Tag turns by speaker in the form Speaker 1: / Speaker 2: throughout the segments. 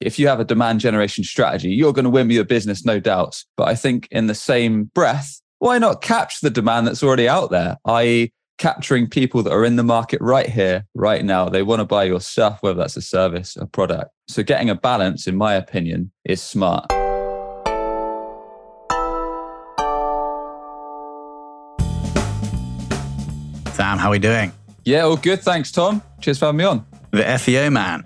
Speaker 1: if you have a demand generation strategy, you're going to win me your business, no doubts. But I think in the same breath, why not capture the demand that's already out there? I.e., capturing people that are in the market right here, right now. They want to buy your stuff, whether that's a service, a product. So getting a balance, in my opinion, is smart.
Speaker 2: Sam, how are we doing?
Speaker 1: Yeah, all good. Thanks, Tom. Cheers for having me on.
Speaker 2: The SEO man.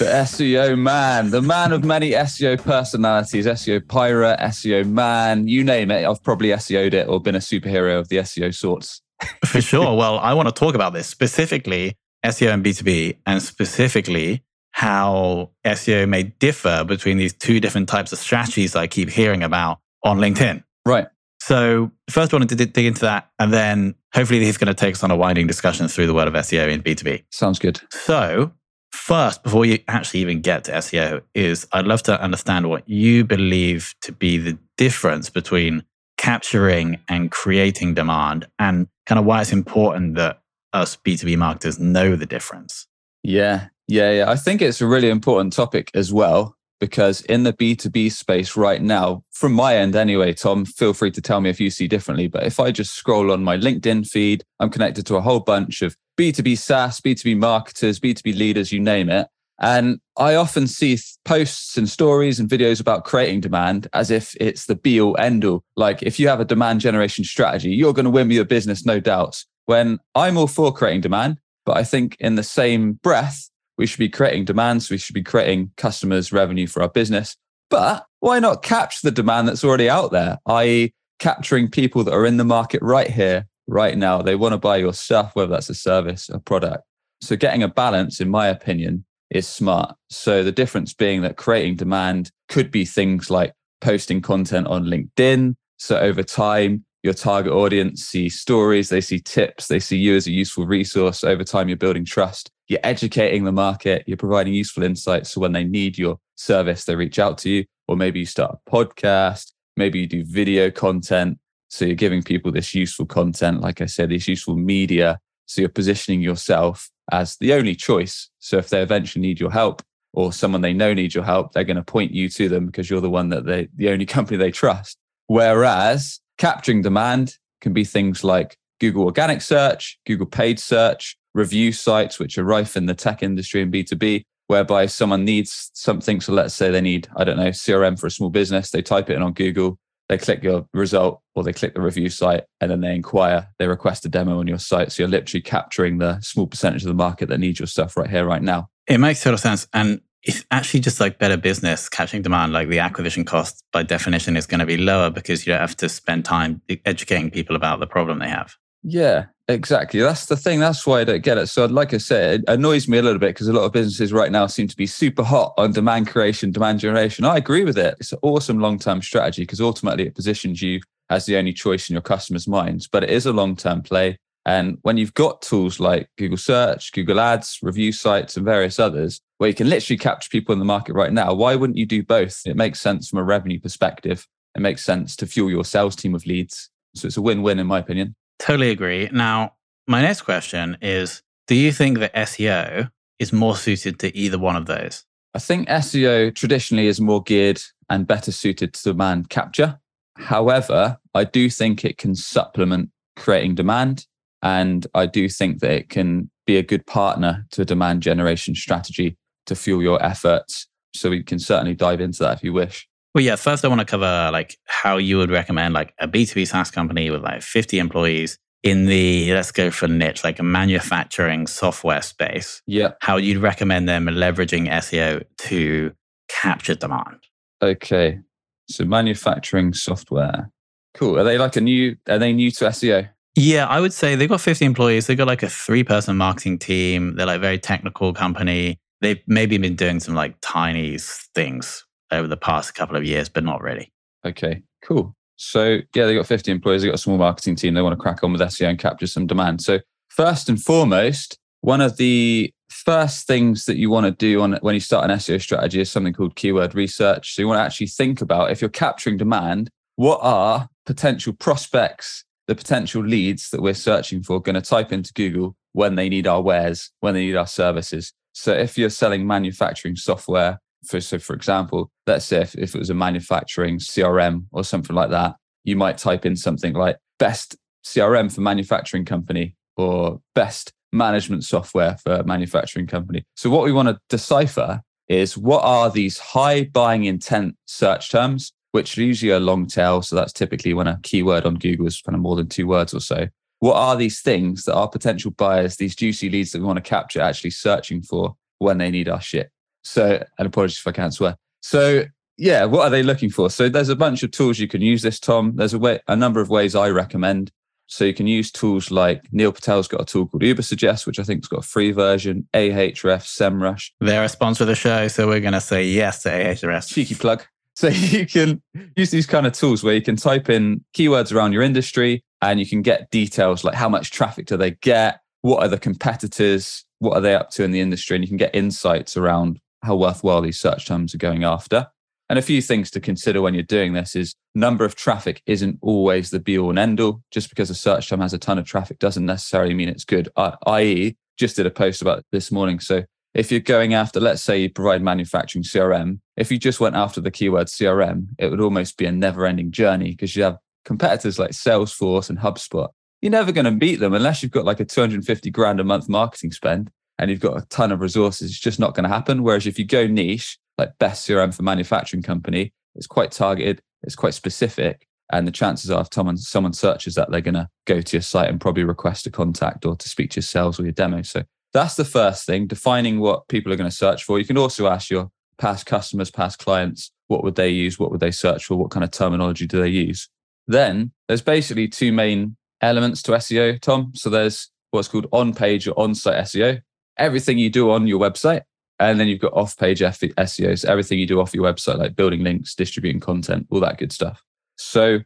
Speaker 1: The SEO man, the man of many SEO personalities, SEO pirate, SEO man, you name it. I've probably SEO'd it or been a superhero of the SEO sorts.
Speaker 2: For sure. well, I want to talk about this specifically SEO and B2B, and specifically how SEO may differ between these two different types of strategies I keep hearing about on LinkedIn.
Speaker 1: Right.
Speaker 2: So, first, I wanted to dig into that. And then hopefully, he's going to take us on a winding discussion through the world of SEO in B2B.
Speaker 1: Sounds good.
Speaker 2: So, first, before you actually even get to SEO, is I'd love to understand what you believe to be the difference between capturing and creating demand and kind of why it's important that us B2B marketers know the difference.
Speaker 1: Yeah, yeah, yeah. I think it's a really important topic as well because in the B2B space right now, from my end anyway, Tom, feel free to tell me if you see differently. But if I just scroll on my LinkedIn feed, I'm connected to a whole bunch of B2B SaaS, B2B marketers, B2B leaders, you name it. And I often see posts and stories and videos about creating demand as if it's the be all end all. Like if you have a demand generation strategy, you're going to win your business, no doubts. When I'm all for creating demand, but I think in the same breath, we should be creating demands. We should be creating customers' revenue for our business. But why not capture the demand that's already out there, i.e., capturing people that are in the market right here, right now. They want to buy your stuff, whether that's a service, a product. So getting a balance, in my opinion, is smart. So the difference being that creating demand could be things like posting content on LinkedIn. So over time, your target audience see stories, they see tips, they see you as a useful resource. Over time, you're building trust you're educating the market, you're providing useful insights. So when they need your service, they reach out to you. Or maybe you start a podcast, maybe you do video content. So you're giving people this useful content, like I said, this useful media. So you're positioning yourself as the only choice. So if they eventually need your help or someone they know needs your help, they're going to point you to them because you're the one that they, the only company they trust. Whereas capturing demand can be things like Google organic search, Google paid search, review sites, which are rife in the tech industry and B2B, whereby someone needs something. So let's say they need, I don't know, CRM for a small business. They type it in on Google, they click your result or they click the review site and then they inquire, they request a demo on your site. So you're literally capturing the small percentage of the market that needs your stuff right here, right now.
Speaker 2: It makes total sense. And it's actually just like better business catching demand. Like the acquisition cost by definition is going to be lower because you don't have to spend time educating people about the problem they have.
Speaker 1: Yeah, exactly. That's the thing. That's why I don't get it. So, like I said, it annoys me a little bit because a lot of businesses right now seem to be super hot on demand creation, demand generation. I agree with it. It's an awesome long term strategy because ultimately it positions you as the only choice in your customers' minds. But it is a long term play. And when you've got tools like Google Search, Google Ads, review sites, and various others, where you can literally capture people in the market right now, why wouldn't you do both? It makes sense from a revenue perspective. It makes sense to fuel your sales team of leads. So it's a win win, in my opinion.
Speaker 2: Totally agree. Now, my next question is Do you think that SEO is more suited to either one of those?
Speaker 1: I think SEO traditionally is more geared and better suited to demand capture. However, I do think it can supplement creating demand. And I do think that it can be a good partner to a demand generation strategy to fuel your efforts. So we can certainly dive into that if you wish.
Speaker 2: Well, yeah. First, I want to cover like how you would recommend like a B two B SaaS company with like fifty employees in the let's go for niche like a manufacturing software space.
Speaker 1: Yeah.
Speaker 2: How you'd recommend them leveraging SEO to capture demand.
Speaker 1: Okay. So manufacturing software. Cool. Are they like a new? Are they new to SEO?
Speaker 2: Yeah, I would say they've got 50 employees. They've got like a three person marketing team. They're like very technical company. They've maybe been doing some like tiny things over the past couple of years, but not really.
Speaker 1: Okay, cool. So yeah, they got 50 employees, they got a small marketing team, they want to crack on with SEO and capture some demand. So first and foremost, one of the first things that you want to do on when you start an SEO strategy is something called keyword research. So you want to actually think about if you're capturing demand, what are potential prospects, the potential leads that we're searching for going to type into Google when they need our wares, when they need our services. So if you're selling manufacturing software, For, so, for example, let's say if, if it was a manufacturing CRM or something like that, you might type in something like best CRM for manufacturing company or best management software for manufacturing company. So, what we want to decipher is what are these high buying intent search terms, which are usually a long tail. So, that's typically when a keyword on Google is kind of more than two words or so. What are these things that our potential buyers, these juicy leads that we want to capture, actually searching for when they need our shit? So, and apologies if I can't swear. So, yeah, what are they looking for? So, there's a bunch of tools you can use this, Tom. There's a way, a number of ways I recommend. So you can use tools like Neil Patel's got a tool called Ubersuggest, which I think's got a free version, Ahref, SEMrush.
Speaker 2: They're a sponsor of the show, so we're going to say yes to Ahref.
Speaker 1: Cheeky plug. So you can use these kind of tools where you can type in keywords around your industry and you can get details like how much traffic do they get, what are the competitors, what are they up to in the industry, and you can get insights around how worthwhile these search terms are going after. And a few things to consider when you're doing this is number of traffic isn't always the be all and end all. Just because a search term has a ton of traffic doesn't necessarily mean it's good. I, i.e., just did a post about this morning. So if you're going after, let's say you provide manufacturing CRM, if you just went after the keyword CRM, it would almost be a never ending journey because you have competitors like Salesforce and HubSpot. You're never going to beat them unless you've got like a 250 grand a month marketing spend and you've got a ton of resources. It's just not going to happen. Whereas if you go niche, like best CRM for manufacturing company. It's quite targeted, it's quite specific. And the chances are if someone, someone searches that, they're going to go to your site and probably request a contact or to speak to your sales or your demo. So that's the first thing, defining what people are going to search for. You can also ask your past customers, past clients, what would they use? What would they search for? What kind of terminology do they use? Then there's basically two main elements to SEO, Tom. So there's what's called on page or on site SEO. Everything you do on your website and then you've got off page SEO, so everything you do off your website, like building links, distributing content, all that good stuff. So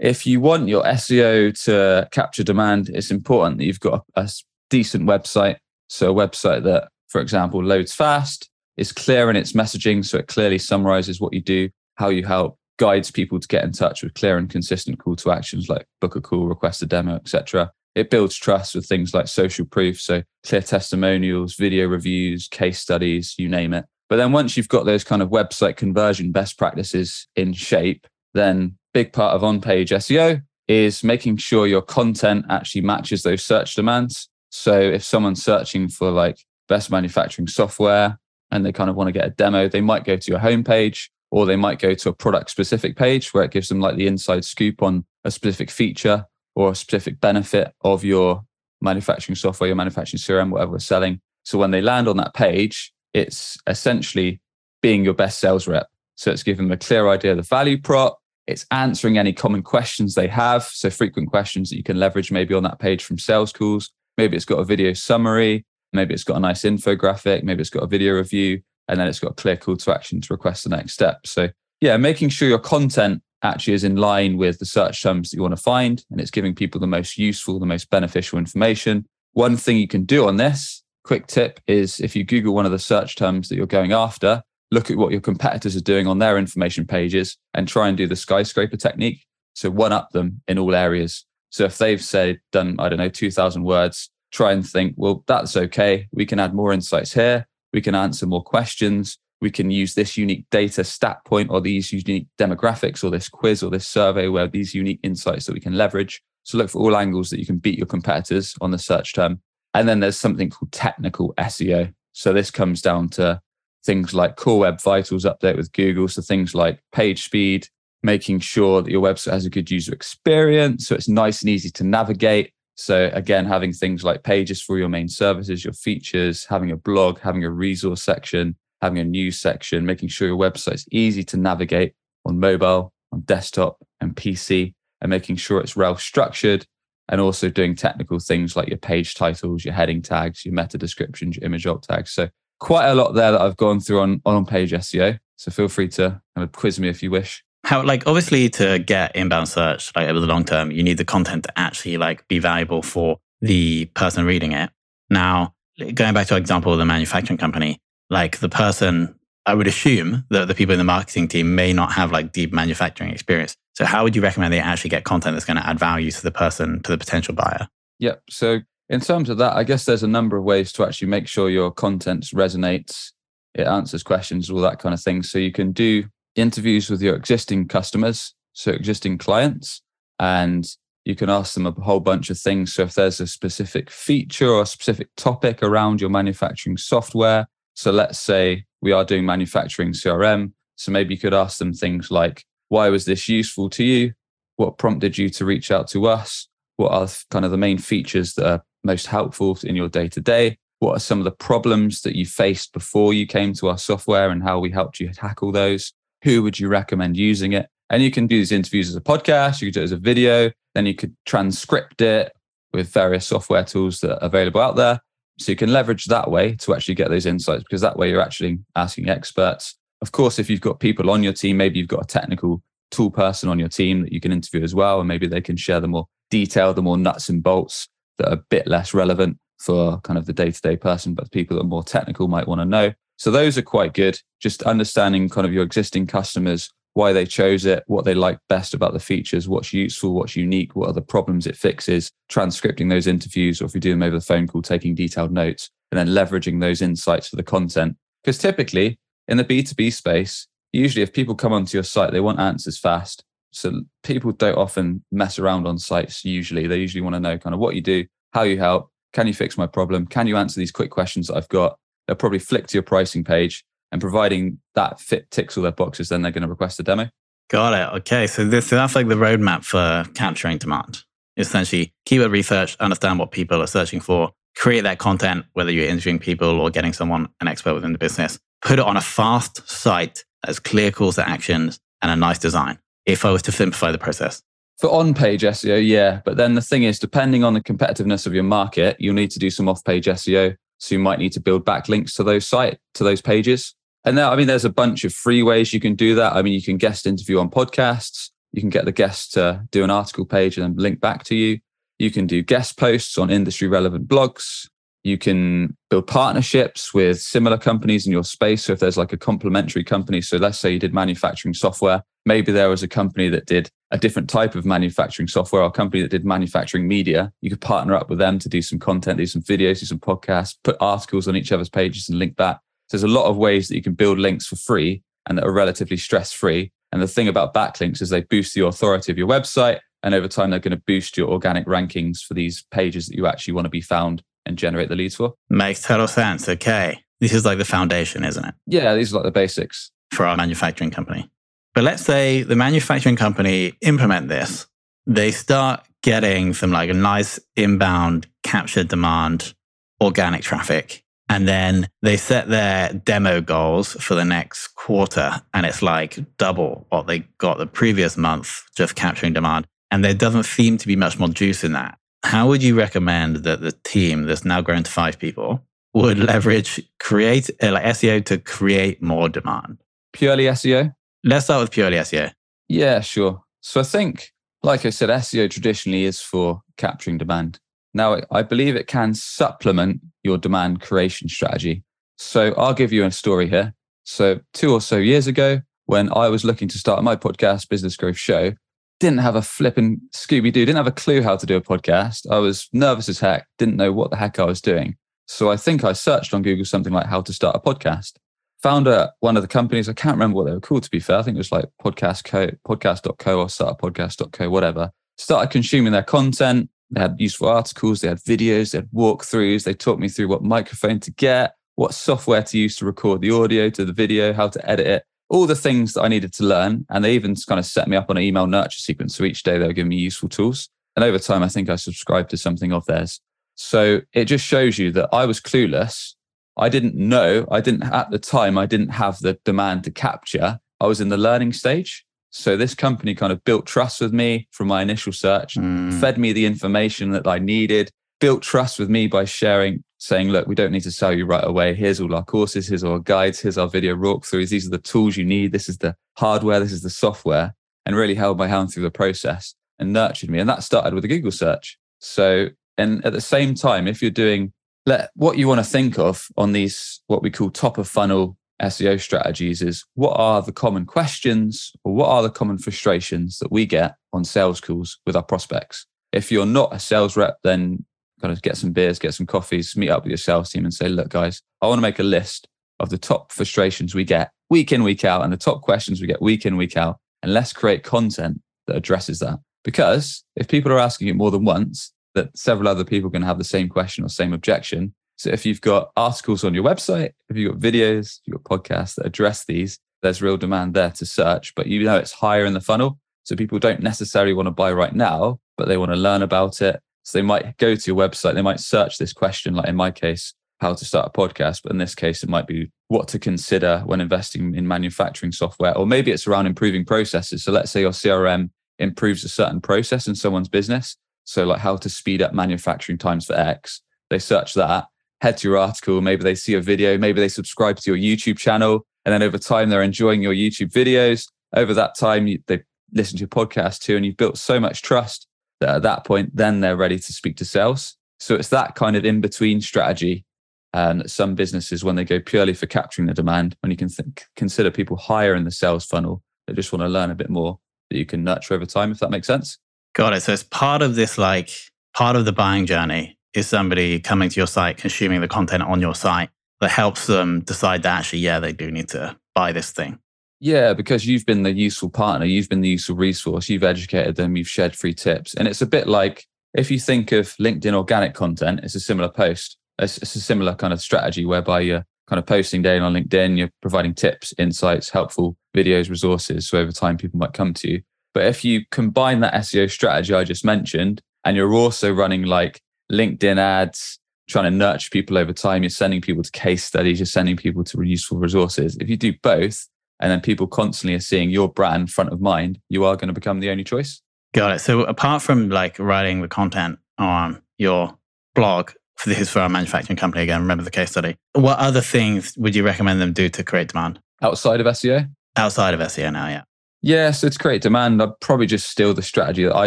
Speaker 1: if you want your SEO to capture demand, it's important that you've got a, a decent website. So a website that, for example, loads fast, is clear in its messaging. So it clearly summarizes what you do, how you help, guides people to get in touch with clear and consistent call to actions like book a call, request a demo, etc. It builds trust with things like social proof, so clear testimonials, video reviews, case studies, you name it. But then once you've got those kind of website conversion best practices in shape, then big part of on-page SEO is making sure your content actually matches those search demands. So if someone's searching for like best manufacturing software and they kind of want to get a demo, they might go to your homepage or they might go to a product specific page where it gives them like the inside scoop on a specific feature or a specific benefit of your manufacturing software, your manufacturing CRM, whatever we're selling. So when they land on that page, it's essentially being your best sales rep. So it's giving them a clear idea of the value prop. It's answering any common questions they have. So frequent questions that you can leverage maybe on that page from sales calls. Maybe it's got a video summary. Maybe it's got a nice infographic. Maybe it's got a video review. And then it's got a clear call to action to request the next step. So yeah, making sure your content actually is in line with the search terms that you want to find and it's giving people the most useful, the most beneficial information. One thing you can do on this, quick tip, is if you Google one of the search terms that you're going after, look at what your competitors are doing on their information pages and try and do the skyscraper technique. So one up them in all areas. So if they've said done, I don't know, 2000 words, try and think, well, that's okay. We can add more insights here. We can answer more questions we can use this unique data stat point or these unique demographics or this quiz or this survey where these unique insights that we can leverage. So look for all angles that you can beat your competitors on the search term. And then there's something called technical SEO. So this comes down to things like core web vitals update with Google. So things like page speed, making sure that your website has a good user experience. So it's nice and easy to navigate. So again, having things like pages for your main services, your features, having a blog, having a resource section, having a news section, making sure your website's easy to navigate on mobile, on desktop, and PC, and making sure it's well structured, and also doing technical things like your page titles, your heading tags, your meta descriptions, your image alt tags. So quite a lot there that I've gone through on on page SEO. So feel free to kind of quiz me if you wish.
Speaker 2: How like obviously to get inbound search like over the long term, you need the content to actually like be valuable for the person reading it. Now, going back to our example of the manufacturing company, like the person, I would assume that the people in the marketing team may not have like deep manufacturing experience. So how would you recommend they actually get content that's going to add value to the person, to the potential buyer?
Speaker 1: Yep. So in terms of that, I guess there's a number of ways to actually make sure your content resonates it answers questions, all that kind of thing. So you can do interviews with your existing customers, so existing clients, and you can ask them a whole bunch of things. So if there's a specific feature or a specific topic around your manufacturing software, so let's say we are doing manufacturing CRM. So maybe you could ask them things like, why was this useful to you? What prompted you to reach out to us? What are kind of the main features that are most helpful in your day to day? What are some of the problems that you faced before you came to our software and how we helped you tackle those? Who would you recommend using it? And you can do these interviews as a podcast, you could do it as a video, then you could transcript it with various software tools that are available out there. So you can leverage that way to actually get those insights because that way you're actually asking experts. Of course, if you've got people on your team, maybe you've got a technical tool person on your team that you can interview as well. And maybe they can share the more detail, the more nuts and bolts that are a bit less relevant for kind of the day to day person, but people that are more technical might want to know. So those are quite good. Just understanding kind of your existing customers, why they chose it, what they like best about the features, what's useful, what's unique, what are the problems it fixes, transcripting those interviews, or if you do them over the phone call, taking detailed notes, and then leveraging those insights for the content. Because typically in the B2B space, usually if people come onto your site, they want answers fast. So people don't often mess around on sites usually. They usually want to know kind of what you do, how you help, can you fix my problem? Can you answer these quick questions that I've got? They'll probably flick to your pricing page and providing that fit ticks all their boxes, then they're going to request a demo.
Speaker 2: Got it. Okay. So this so that's like the roadmap for capturing demand. Essentially, keyword research, understand what people are searching for, create that content, whether you're interviewing people or getting someone, an expert within the business, put it on a fast site that's clear calls to actions and a nice design. If I was to simplify the process.
Speaker 1: For on page SEO, yeah. But then the thing is, depending on the competitiveness of your market, you'll need to do some off page SEO. So you might need to build backlinks to those site, to those pages. And now, I mean, there's a bunch of free ways you can do that. I mean, you can guest interview on podcasts. You can get the guest to do an article page and then link back to you. You can do guest posts on industry relevant blogs. You can build partnerships with similar companies in your space. So if there's like a complementary company, so let's say you did manufacturing software, maybe there was a company that did a different type of manufacturing software or a company that did manufacturing media. You could partner up with them to do some content, do some videos, do some podcasts, put articles on each other's pages and link back. So there's a lot of ways that you can build links for free and that are relatively stress free. And the thing about backlinks is they boost the authority of your website and over time, they're going to boost your organic rankings for these pages that you actually want to be found and generate the leads for.
Speaker 2: Makes total sense. Okay. This is like the foundation, isn't it?
Speaker 1: Yeah, these are like the basics.
Speaker 2: For our manufacturing company. But let's say the manufacturing company implement this. They start getting some like a nice inbound captured demand, organic traffic. And then they set their demo goals for the next quarter. And it's like double what they got the previous month, just capturing demand. And there doesn't seem to be much more juice in that. How would you recommend that the team that's now grown to five people would leverage create uh, like SEO to create more demand?
Speaker 1: Purely SEO?
Speaker 2: Let's start with purely SEO.
Speaker 1: Yeah, sure. So I think, like I said, SEO traditionally is for capturing demand. Now, I believe it can supplement your demand creation strategy. So I'll give you a story here. So, two or so years ago, when I was looking to start my podcast, Business Growth Show, didn't have a flipping Scooby Doo, didn't have a clue how to do a podcast. I was nervous as heck, didn't know what the heck I was doing. So I think I searched on Google something like how to start a podcast. Found a, one of the companies, I can't remember what they were called to be fair. I think it was like podcast co, podcast.co or startupodcast.co, whatever. Started consuming their content. They had useful articles, they had videos, they had walkthroughs. They taught me through what microphone to get, what software to use to record the audio to the video, how to edit it all the things that I needed to learn. And they even kind of set me up on an email nurture sequence. So each day they were giving me useful tools. And over time, I think I subscribed to something of theirs. So it just shows you that I was clueless. I didn't know. I didn't, at the time, I didn't have the demand to capture. I was in the learning stage. So this company kind of built trust with me from my initial search, mm. fed me the information that I needed, built trust with me by sharing saying, look, we don't need to sell you right away. Here's all our courses, here's our guides, here's our video walkthroughs. These are the tools you need. This is the hardware, this is the software, and really held my hand through the process and nurtured me. And that started with a Google search. So, and at the same time, if you're doing let what you want to think of on these what we call top of funnel SEO strategies is what are the common questions or what are the common frustrations that we get on sales calls with our prospects? If you're not a sales rep, then kind of get some beers, get some coffees, meet up with your sales team and say, look, guys, I want to make a list of the top frustrations we get week in, week out, and the top questions we get week in, week out. And let's create content that addresses that. Because if people are asking it more than once, that several other people can have the same question or same objection. So if you've got articles on your website, if you've got videos, you've got podcasts that address these, there's real demand there to search, but you know it's higher in the funnel. So people don't necessarily want to buy right now, but they want to learn about it. So they might go to your website, they might search this question, like in my case, how to start a podcast. But in this case, it might be what to consider when investing in manufacturing software, or maybe it's around improving processes. So let's say your CRM improves a certain process in someone's business. So, like how to speed up manufacturing times for X. They search that, head to your article. Maybe they see a video. Maybe they subscribe to your YouTube channel. And then over time, they're enjoying your YouTube videos. Over that time, they listen to your podcast too. And you've built so much trust that at that point, then they're ready to speak to sales. So it's that kind of in between strategy and some businesses, when they go purely for capturing the demand, when you can consider people higher in the sales funnel that just want to learn a bit more that you can nurture over time, if that makes sense.
Speaker 2: Got it. So it's part of this, like part of the buying journey is somebody coming to your site, consuming the content on your site that helps them decide that actually, yeah, they do need to buy this thing.
Speaker 1: Yeah, because you've been the useful partner, you've been the useful resource, you've educated them, you've shared free tips. And it's a bit like if you think of LinkedIn organic content, it's a similar post it's, it's a similar kind of strategy whereby you're kind of posting daily on LinkedIn, you're providing tips, insights, helpful videos, resources. So over time, people might come to you. But if you combine that SEO strategy I just mentioned, and you're also running like LinkedIn ads, trying to nurture people over time, you're sending people to case studies, you're sending people to useful resources. If you do both, and then people constantly are seeing your brand front of mind, you are going to become the only choice.
Speaker 2: Got it. So apart from like writing the content on your blog, this is for our manufacturing company again. Remember the case study. What other things would you recommend them do to create demand?
Speaker 1: Outside of SEO?
Speaker 2: Outside of SEO now, yeah.
Speaker 1: Yeah, so to create demand, I'd probably just steal the strategy that I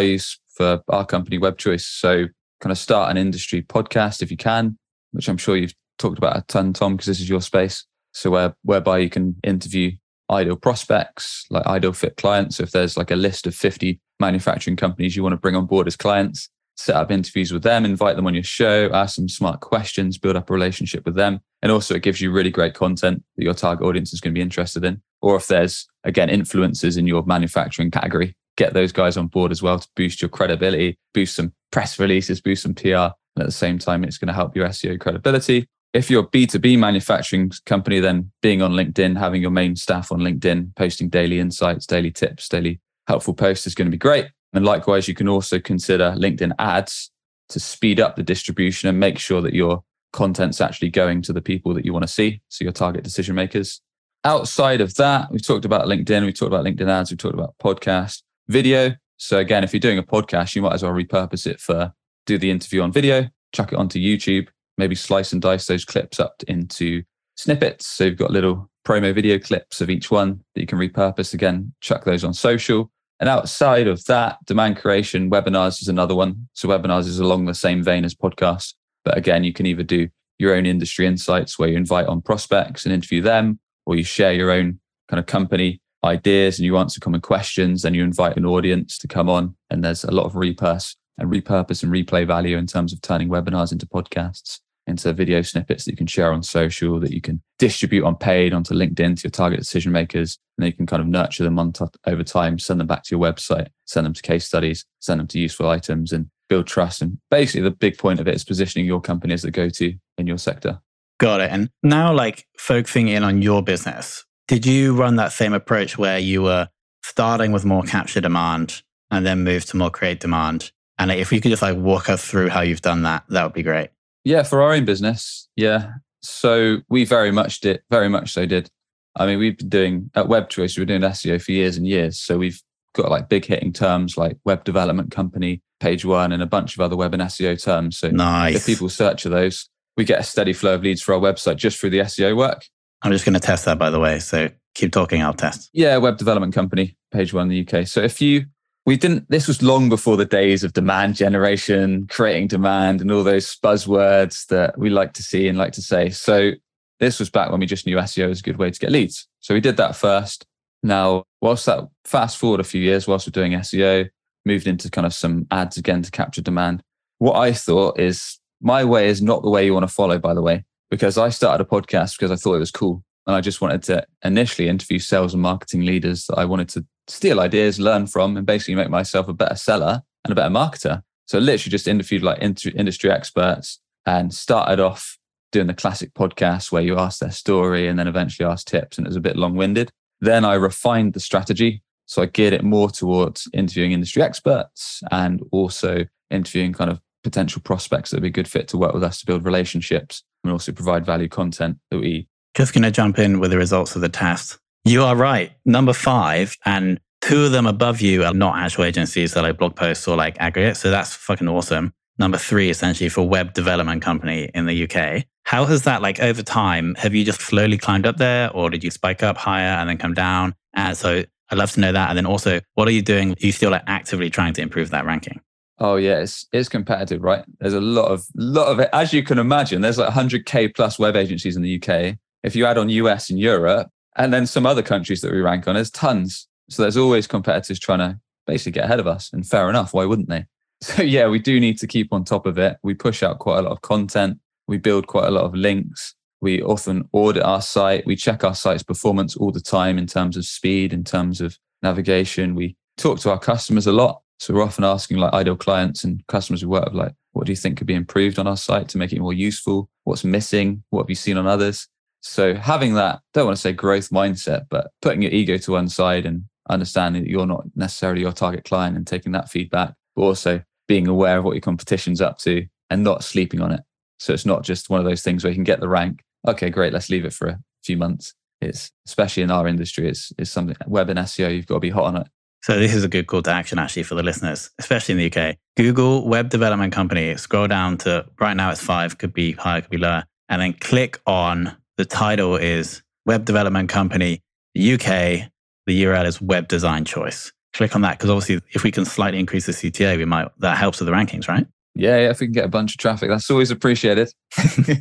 Speaker 1: use for our company, Web Choice. So kind of start an industry podcast if you can, which I'm sure you've talked about a ton, Tom, because this is your space. So where, whereby you can interview ideal prospects, like ideal fit clients. So if there's like a list of 50 manufacturing companies you want to bring on board as clients, set up interviews with them, invite them on your show, ask some smart questions, build up a relationship with them. And also, it gives you really great content that your target audience is going to be interested in. Or if there's, again, influencers in your manufacturing category, get those guys on board as well to boost your credibility, boost some press releases, boost some PR. And at the same time, it's going to help your SEO credibility. If you're a B2B manufacturing company, then being on LinkedIn, having your main staff on LinkedIn, posting daily insights, daily tips, daily helpful posts is going to be great. And likewise, you can also consider LinkedIn ads to speed up the distribution and make sure that your content's actually going to the people that you want to see. So your target decision makers. Outside of that, we've talked about LinkedIn, we've talked about LinkedIn ads, we've talked about podcast, video. So again, if you're doing a podcast, you might as well repurpose it for do the interview on video, chuck it onto YouTube, maybe slice and dice those clips up into snippets. So you've got little promo video clips of each one that you can repurpose again, chuck those on social. And outside of that, demand creation, webinars is another one. So webinars is along the same vein as podcasts. But again, you can either do your own industry insights where you invite on prospects and interview them, or you share your own kind of company ideas and you answer common questions and you invite an audience to come on. And there's a lot of repurpose and repurpose and replay value in terms of turning webinars into podcasts into video snippets that you can share on social, that you can distribute on paid onto LinkedIn to your target decision makers. And then you can kind of nurture them on t- over time, send them back to your website, send them to case studies, send them to useful items and build trust. And basically, the big point of it is positioning your company as the go to in your sector.
Speaker 2: Got it. And now, like focusing in on your business, did you run that same approach where you were starting with more capture demand and then move to more create demand? And if you could just like walk us through how you've done that, that would be great.
Speaker 1: Yeah, for our own business. Yeah. So we very much did, very much so did. I mean, we've been doing at Web Choice, we've been doing SEO for years and years. So we've got like big hitting terms like web development company, page one, and a bunch of other web and SEO terms. So
Speaker 2: nice.
Speaker 1: if people search for those, we get a steady flow of leads for our website just through the SEO work.
Speaker 2: I'm just going to test that, by the way. So keep talking, I'll test.
Speaker 1: Yeah, web development company, page one in the UK. So if you we didn't this was long before the days of demand generation creating demand and all those buzzwords that we like to see and like to say so this was back when we just knew seo was a good way to get leads so we did that first now whilst that fast forward a few years whilst we're doing seo moved into kind of some ads again to capture demand what i thought is my way is not the way you want to follow by the way because I started a podcast because I thought it was cool. And I just wanted to initially interview sales and marketing leaders that I wanted to steal ideas, learn from, and basically make myself a better seller and a better marketer. So literally just interviewed like industry experts and started off doing the classic podcast where you ask their story and then eventually ask tips. And it was a bit long winded. Then I refined the strategy. So I geared it more towards interviewing industry experts and also interviewing kind of potential prospects that would be a good fit to work with us to build relationships and also provide value content that we
Speaker 2: just going to jump in with the results of the test. You are right. Number five, and two of them above you are not actual agencies, so like blog posts or like aggregate. So that's fucking awesome. Number three, essentially for web development company in the UK. How has that like over time? Have you just slowly climbed up there or did you spike up higher and then come down? And so I'd love to know that. And then also, what are you doing? Are you still like actively trying to improve that ranking?
Speaker 1: Oh yeah, it's it's competitive, right? There's a lot of lot of it. As you can imagine, there's like 100k plus web agencies in the UK. If you add on US and Europe, and then some other countries that we rank on, there's tons. So there's always competitors trying to basically get ahead of us. And fair enough, why wouldn't they? So yeah, we do need to keep on top of it. We push out quite a lot of content. We build quite a lot of links. We often audit our site. We check our site's performance all the time in terms of speed, in terms of navigation. We talk to our customers a lot. So we're often asking like ideal clients and customers we work with, like, what do you think could be improved on our site to make it more useful? What's missing? What have you seen on others? So having that, don't want to say growth mindset, but putting your ego to one side and understanding that you're not necessarily your target client and taking that feedback, but also being aware of what your competition's up to and not sleeping on it. So it's not just one of those things where you can get the rank. Okay, great, let's leave it for a few months. It's especially in our industry, it's, it's something web and SEO, you've got to be hot on it.
Speaker 2: So this is a good call to action actually for the listeners, especially in the UK. Google web development company, scroll down to right now it's five, could be higher, could be lower, and then click on the title is Web Development Company UK. The URL is Web Design Choice. Click on that because obviously, if we can slightly increase the CTA, we might that helps with the rankings, right?
Speaker 1: Yeah, yeah. If we can get a bunch of traffic, that's always appreciated.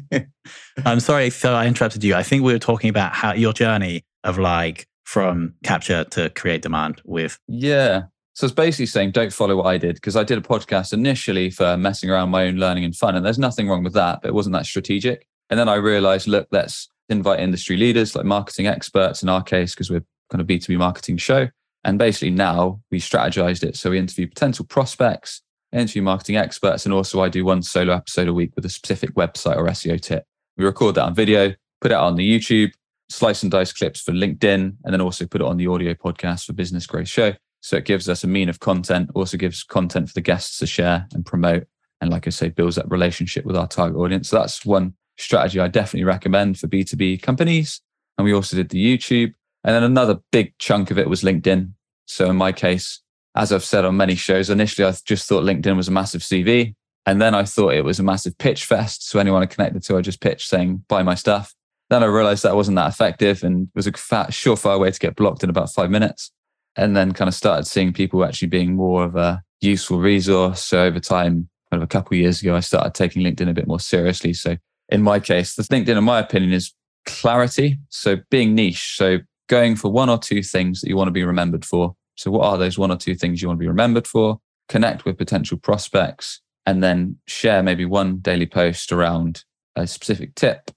Speaker 2: I'm sorry, so I interrupted you. I think we were talking about how your journey of like from capture to create demand with.
Speaker 1: Yeah. So it's basically saying don't follow what I did because I did a podcast initially for messing around my own learning and fun. And there's nothing wrong with that, but it wasn't that strategic. And then I realized, look, let's invite industry leaders like marketing experts in our case, because we're kind of B2B marketing show. And basically now we strategized it. So we interview potential prospects, interview marketing experts, and also I do one solo episode a week with a specific website or SEO tip. We record that on video, put it on the YouTube, slice and dice clips for LinkedIn, and then also put it on the audio podcast for Business Growth Show. So it gives us a mean of content, also gives content for the guests to share and promote. And like I say, builds that relationship with our target audience. So that's one strategy I definitely recommend for B2B companies. And we also did the YouTube. And then another big chunk of it was LinkedIn. So in my case, as I've said on many shows, initially I just thought LinkedIn was a massive CV. And then I thought it was a massive pitch fest. So anyone I connected to, I just pitched saying, buy my stuff. Then I realized that wasn't that effective and was a fat, surefire way to get blocked in about five minutes. And then kind of started seeing people actually being more of a useful resource. So over time, kind of a couple of years ago, I started taking LinkedIn a bit more seriously. So in my case, the LinkedIn, in my opinion, is clarity. So being niche. So going for one or two things that you want to be remembered for. So what are those one or two things you want to be remembered for? Connect with potential prospects and then share maybe one daily post around a specific tip,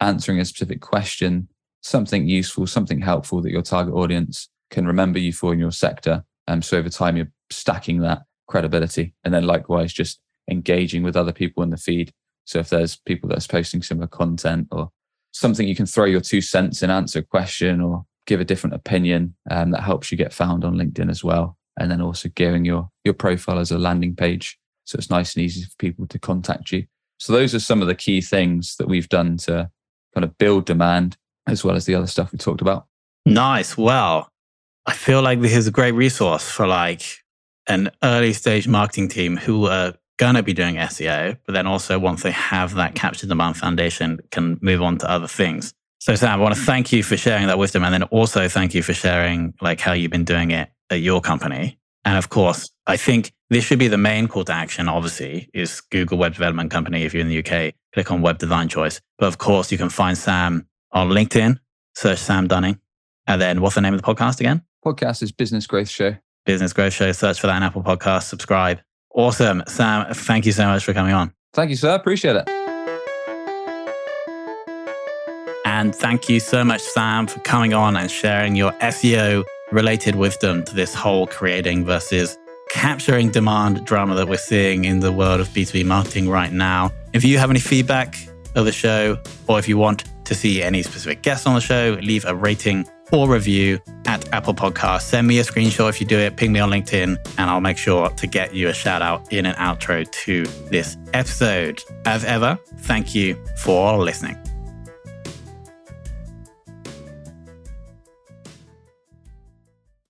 Speaker 1: answering a specific question, something useful, something helpful that your target audience can remember you for in your sector. And so over time, you're stacking that credibility. And then likewise, just engaging with other people in the feed so if there's people that's posting similar content or something you can throw your two cents in, answer a question or give a different opinion, um, that helps you get found on LinkedIn as well. And then also gearing your your profile as a landing page, so it's nice and easy for people to contact you. So those are some of the key things that we've done to kind of build demand, as well as the other stuff we talked about.
Speaker 2: Nice. Well, I feel like this is a great resource for like an early stage marketing team who are going to be doing SEO, but then also once they have that capture demand foundation, can move on to other things. So Sam, I want to thank you for sharing that wisdom, and then also thank you for sharing like how you've been doing it at your company. And of course, I think this should be the main call to action. Obviously, is Google Web Development Company. If you're in the UK, click on Web Design Choice. But of course, you can find Sam on LinkedIn. Search Sam Dunning, and then what's the name of the podcast again?
Speaker 1: Podcast is Business Growth Show.
Speaker 2: Business Growth Show. Search for that in Apple Podcast. Subscribe. Awesome. Sam, thank you so much for coming on.
Speaker 1: Thank you, sir. Appreciate it.
Speaker 2: And thank you so much, Sam, for coming on and sharing your SEO related wisdom to this whole creating versus capturing demand drama that we're seeing in the world of B2B marketing right now. If you have any feedback of the show, or if you want to see any specific guests on the show, leave a rating or review at Apple Podcasts. Send me a screenshot if you do it, ping me on LinkedIn, and I'll make sure to get you a shout out in an outro to this episode. As ever, thank you for listening.